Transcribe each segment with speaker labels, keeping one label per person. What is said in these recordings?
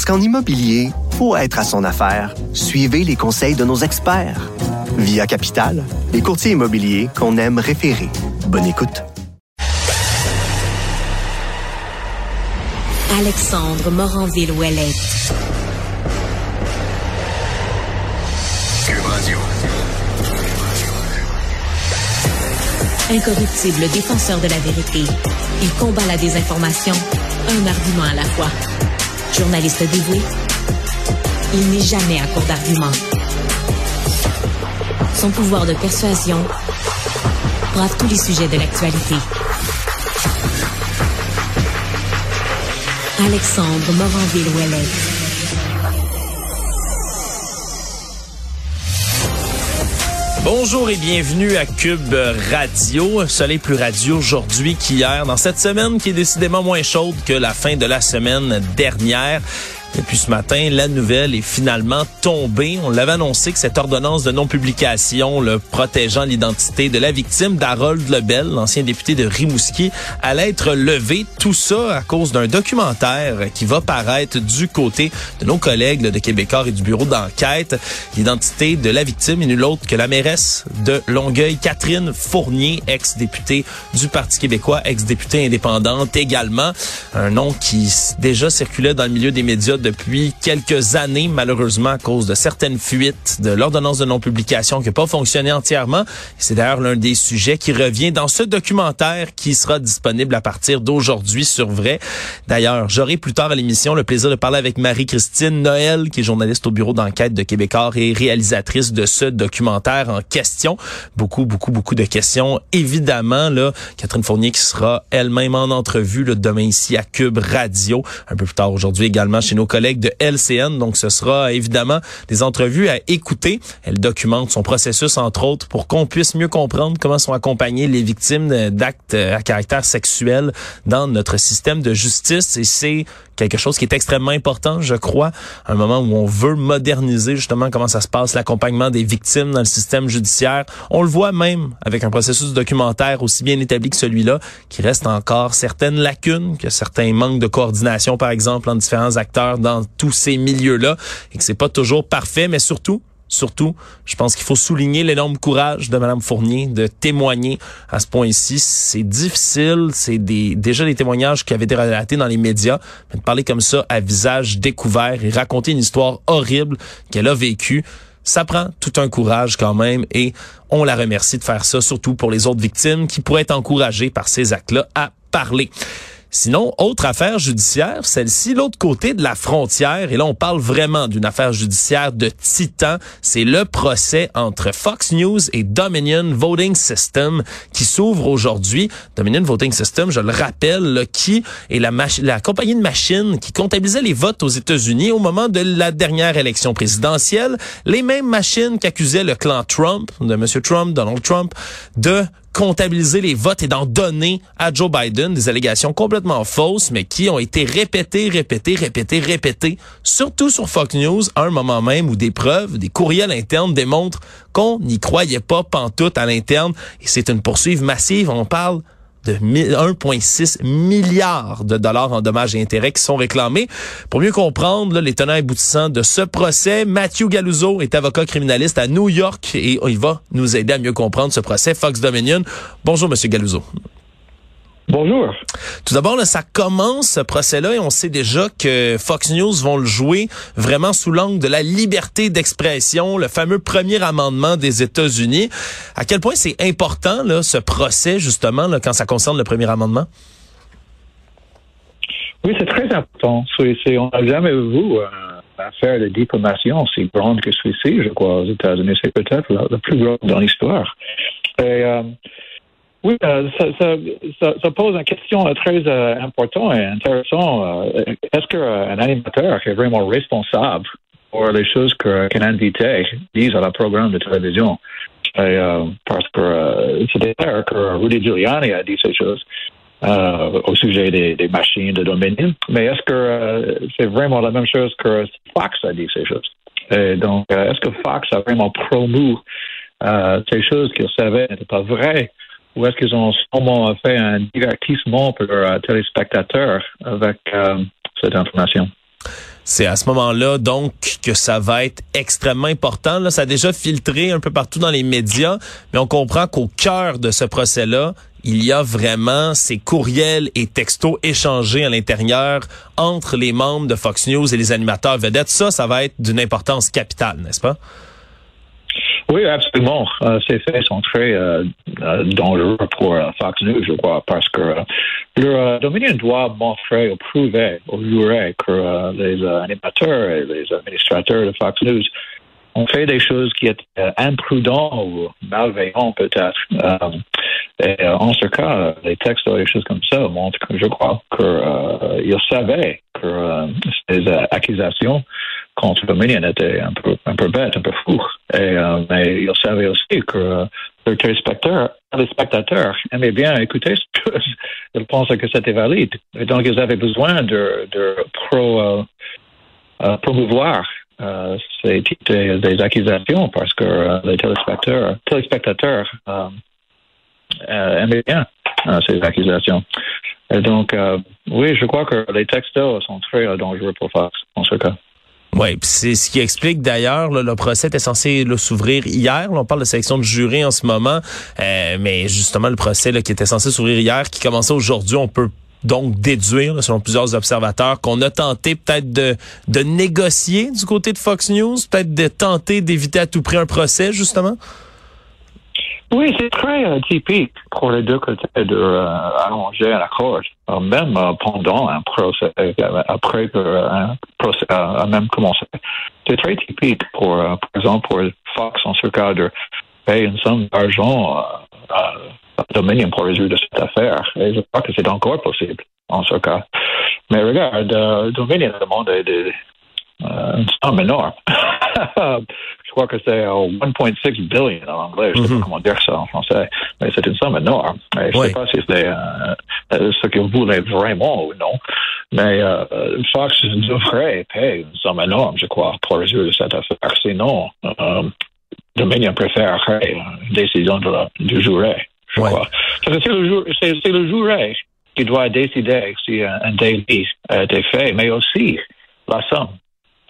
Speaker 1: Parce qu'en immobilier, pour être à son affaire, suivez les conseils de nos experts. Via Capital, les courtiers immobiliers qu'on aime référer. Bonne écoute.
Speaker 2: Alexandre
Speaker 3: Radio.
Speaker 2: Incorruptible défenseur de la vérité, il combat la désinformation, un argument à la fois. Journaliste dévoué, il n'est jamais à court d'arguments. Son pouvoir de persuasion brave tous les sujets de l'actualité. Alexandre Moranville-Ouellette.
Speaker 4: Bonjour et bienvenue à Cube Radio. Soleil plus radio aujourd'hui qu'hier, dans cette semaine qui est décidément moins chaude que la fin de la semaine dernière. Et puis ce matin, la nouvelle est finalement tombée. On l'avait annoncé que cette ordonnance de non-publication le protégeant l'identité de la victime d'Harold Lebel, l'ancien député de Rimouski, allait être levée. Tout ça à cause d'un documentaire qui va paraître du côté de nos collègues de Québécois et du bureau d'enquête. L'identité de la victime est nulle autre que la mairesse de Longueuil, Catherine Fournier, ex-députée du Parti québécois, ex-députée indépendante également. Un nom qui déjà circulait dans le milieu des médias depuis quelques années, malheureusement à cause de certaines fuites de l'ordonnance de non-publication qui n'a pas fonctionné entièrement. C'est d'ailleurs l'un des sujets qui revient dans ce documentaire qui sera disponible à partir d'aujourd'hui sur Vrai. D'ailleurs, j'aurai plus tard à l'émission le plaisir de parler avec Marie-Christine Noël, qui est journaliste au bureau d'enquête de Québécois et réalisatrice de ce documentaire en question. Beaucoup, beaucoup, beaucoup de questions. Évidemment, là, Catherine Fournier qui sera elle-même en entrevue là, demain ici à Cube Radio. Un peu plus tard aujourd'hui également chez nos collègues de LCN. Donc, ce sera évidemment des entrevues à écouter. Elle documente son processus, entre autres, pour qu'on puisse mieux comprendre comment sont accompagnées les victimes d'actes à caractère sexuel dans notre système de justice. Et c'est quelque chose qui est extrêmement important, je crois, à un moment où on veut moderniser justement comment ça se passe, l'accompagnement des victimes dans le système judiciaire. On le voit même avec un processus documentaire aussi bien établi que celui-là, qui reste encore certaines lacunes, que certains manques de coordination, par exemple, entre différents acteurs dans tous ces milieux-là, et que c'est pas toujours parfait, mais surtout, Surtout, je pense qu'il faut souligner l'énorme courage de Mme Fournier de témoigner à ce point-ci. C'est difficile, c'est déjà des témoignages qui avaient été relatés dans les médias, mais de parler comme ça à visage découvert et raconter une histoire horrible qu'elle a vécue, ça prend tout un courage quand même et on la remercie de faire ça, surtout pour les autres victimes qui pourraient être encouragées par ces actes-là à parler. Sinon, autre affaire judiciaire, celle-ci, l'autre côté de la frontière, et là on parle vraiment d'une affaire judiciaire de titan, c'est le procès entre Fox News et Dominion Voting System qui s'ouvre aujourd'hui. Dominion Voting System, je le rappelle, qui est la, la compagnie de machines qui comptabilisait les votes aux États-Unis au moment de la dernière élection présidentielle. Les mêmes machines qu'accusait le clan Trump, de M. Trump, Donald Trump, de comptabiliser les votes et d'en donner à Joe Biden des allégations complètement fausses, mais qui ont été répétées, répétées, répétées, répétées, surtout sur Fox News, à un moment même où des preuves, des courriels internes démontrent qu'on n'y croyait pas pantoute à l'interne. Et c'est une poursuite massive. On parle de 1,6 milliards de dollars en dommages et intérêts qui sont réclamés. Pour mieux comprendre les tenants aboutissants de ce procès, Matthew Galuzzo est avocat criminaliste à New York et il va nous aider à mieux comprendre ce procès Fox Dominion. Bonjour, Monsieur Galuzzo.
Speaker 5: Bonjour.
Speaker 4: Tout d'abord, ça commence ce procès-là et on sait déjà que Fox News vont le jouer vraiment sous l'angle de la liberté d'expression, le fameux premier amendement des États-Unis. À quel point c'est important là, ce procès justement là, quand ça concerne le premier amendement?
Speaker 5: Oui, c'est très important. On n'a jamais vu euh, affaire de diplomation aussi grande que celui-ci, je crois, aux États-Unis. C'est peut-être la, plus grande dans l'histoire. Euh, Oui, euh, ça, pose une question euh, très euh, importante et intéressante. Est-ce qu'un animateur est vraiment responsable pour les choses qu'un invité dit à la programme de télévision? Parce que c'est clair que Rudy Giuliani a dit ces choses au sujet des, machines de Dominion. Mais est-ce que c'est vraiment la même chose que Fox a dit ces choses? Donc, est-ce que Fox a vraiment promu ces choses qu'il savait n'étaient pas vraies? Ou est-ce qu'ils ont sûrement fait un divertissement pour leurs téléspectateurs avec euh, cette information?
Speaker 4: C'est à ce moment-là, donc, que ça va être extrêmement important. Là, ça a déjà filtré un peu partout dans les médias, mais on comprend qu'au cœur de ce procès-là, il y a vraiment ces courriels et textos échangés à l'intérieur entre les membres de Fox News et les animateurs vedettes. Ça, ça va être d'une importance capitale, n'est-ce pas?
Speaker 5: Oui, absolument. Euh, ces faits sont très euh, euh dangereux pour euh, Fox News, je crois, parce que euh, le Dominion doit montrer ou prouver au juré que les animateurs et les administrateurs de Fox News ont fait des choses qui étaient imprudentes ou malveillantes peut-être. et en ce cas, les textes ou les choses comme ça montrent je crois qu'ils savaient que ces accusations Dominion était un peu, un peu bête, un peu fou. Et, euh, mais il savait aussi que euh, les téléspectateurs, les spectateurs aimaient bien écouter ce que ils pensaient que c'était valide. Et donc, ils avaient besoin de, euh, euh promouvoir ces types accusations parce que les téléspectateurs, téléspectateurs aimaient bien ces accusations. Et donc, oui, je crois que les textos sont très dangereux pour Fox en ce cas.
Speaker 4: Oui, c'est ce qui explique d'ailleurs, le procès était censé s'ouvrir hier. on parle de sélection de jury en ce moment, euh, mais justement le procès là, qui était censé s'ouvrir hier, qui commençait aujourd'hui, on peut donc déduire, selon plusieurs observateurs, qu'on a tenté peut-être de, de négocier du côté de Fox News, peut-être de tenter d'éviter à tout prix un procès, justement?
Speaker 5: Oui, c'est très euh, typique pour les deux côtés de euh, allonger un accord, euh, même euh, pendant un procès, euh, après un procès a même commencé. C'est très typique pour, par exemple, pour Fox en ce cas de payer une somme d'argent à Dominion pour résoudre cette affaire. Et je crois que c'est encore possible en ce cas. Mais regarde, Dominion demande de, une somme énorme. je crois que c'est 1,6 billion en anglais. Je ne sais pas mhm. comment dire ça en français, mais c'est une somme énorme. je ne sais pas si c'est euh, euh, ce que vous voulez vraiment ou non. Mais euh, Fox devrait payer une somme énorme, je crois, pour résoudre cette affaire. Sinon, euh, Dominion préfère une décision de la, du jury, je crois. C'est le, jury qui doit décider si un, un délit a été fait, mais aussi la somme.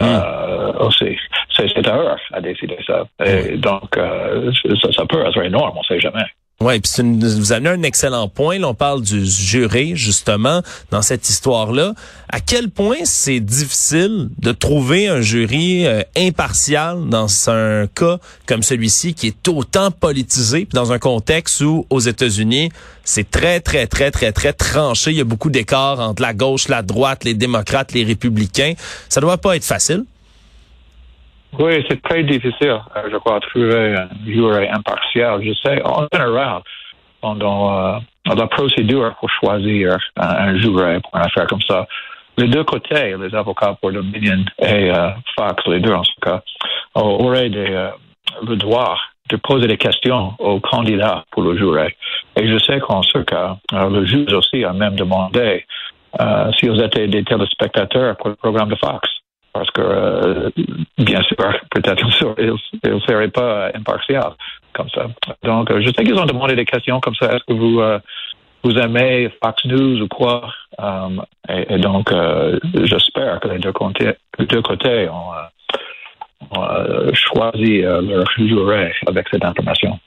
Speaker 5: Hmm. Euh, aussi. C'est à eux à décider ça. Et donc, euh, ça, ça, peut être énorme, on ne sait jamais.
Speaker 4: Oui, puis vous avez un excellent point. Là, on parle du juré, justement, dans cette histoire-là. À quel point c'est difficile de trouver un jury euh, impartial dans un cas comme celui-ci qui est autant politisé, dans un contexte où, aux États-Unis, c'est très, très, très, très, très tranché. Il y a beaucoup d'écarts entre la gauche, la droite, les démocrates, les républicains. Ça doit pas être facile.
Speaker 5: Oui, c'est très difficile, euh, je crois, de trouver un jury impartial. Je sais, en général, pendant euh, la procédure pour choisir un, jury pour une affaire comme ça, les deux côtés, les avocats pour Dominion et euh, Fox, les deux en ce cas, auraient des, le droit de poser des questions aux candidats pour le jury. Et je sais qu'en ce cas, le juge aussi a même demandé s'ils étaient des téléspectateurs pour le programme de Fox parce que, euh, bien sûr, peut-être ils ne seraient pas impartial comme ça. Donc, euh, je sais qu'ils ont demandé des questions comme ça. Est-ce que vous, euh, vous aimez Fox News ou quoi? Et, donc, j'espère que les deux côtés, les deux côtés ont, ont choisi leur juré avec cette information.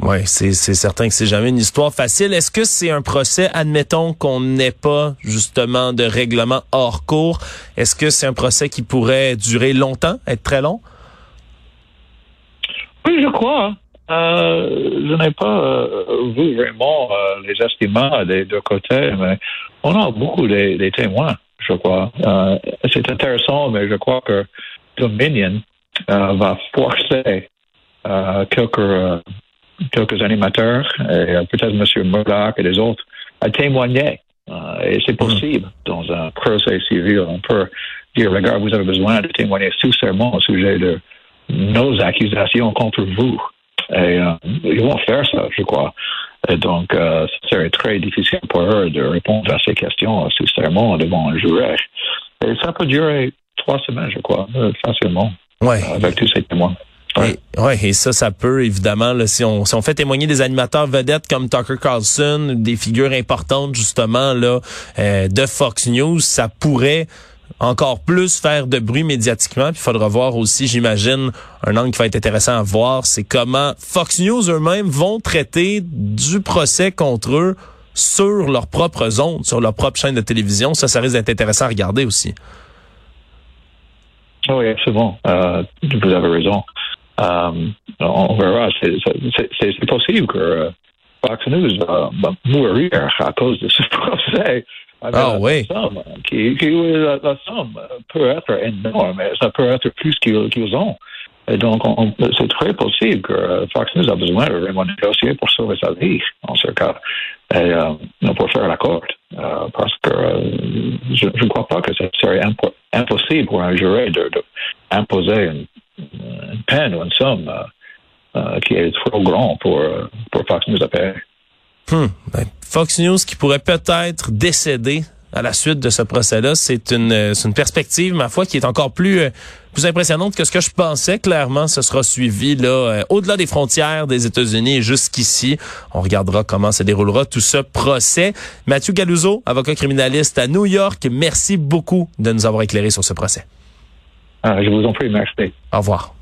Speaker 4: Oui, c'est certain que c'est jamais une histoire facile. Est-ce que c'est un procès, admettons qu'on n'ait pas justement de règlement hors cours, est-ce que c'est un procès qui pourrait durer longtemps, être très long?
Speaker 5: Oui, je crois. Euh, je n'ai pas euh, vu vraiment euh, les estimats des deux côtés, mais on a beaucoup de, témoins, je crois. c'est intéressant, mais je crois que Dominion va forcer quelques quelques animateurs, et euh, peut-être M. Murdoch et les autres, à témoigner. Euh, et c'est possible dans un procès civil. On peut dire, regarde, vous avez besoin de témoigner sous serment au sujet de nos accusations contre vous. Et euh, ils vont faire ça, je crois. Et donc, euh, ce serait très difficile pour eux de répondre à ces questions sous serment devant un jury. Et ça peut durer trois semaines, je crois, facilement,
Speaker 4: Ouais.
Speaker 5: avec tous ces témoins. Ouais.
Speaker 4: Et, ouais, et ça, ça peut évidemment, là, si, on, si on fait témoigner des animateurs vedettes comme Tucker Carlson, des figures importantes justement là euh, de Fox News, ça pourrait encore plus faire de bruit médiatiquement. Puis il faudra voir aussi, j'imagine, un angle qui va être intéressant à voir, c'est comment Fox News eux-mêmes vont traiter du procès contre eux sur leur propre ondes, sur leur propre chaîne de télévision. Ça, ça risque d'être intéressant à regarder aussi.
Speaker 5: Oui, absolument. Euh, vous avez raison. Euh, on verra. C'est possible que Fox News va, mourir à cause de ce procès.
Speaker 4: Ah
Speaker 5: la
Speaker 4: oui.
Speaker 5: somme, qui, qui, la, la somme peut être énorme, mais ça peut être plus qu'ils ont. Et donc, on- c'est très possible que euh, Fox News a besoin de vraiment négocier pour sauver sa vie, en ce cas, et euh, pour faire l'accord. Euh, parce que euh, je ne crois pas que ce serait impo- impossible pour un jury de, de imposer une, une peine ou une somme euh, euh, qui est trop grande pour, euh, pour Fox News à payer.
Speaker 4: Hmm. Ben, Fox News qui pourrait peut-être décéder à la suite de ce procès-là, c'est une, une perspective, ma foi, qui est encore plus, plus impressionnante que ce que je pensais. Clairement, ce sera suivi là au-delà des frontières des États-Unis et jusqu'ici. On regardera comment se déroulera tout ce procès. Mathieu Galuzzo, avocat criminaliste à New York, merci beaucoup de nous avoir éclairé sur ce procès.
Speaker 5: Euh, je vous en prie, merci.
Speaker 4: Au revoir.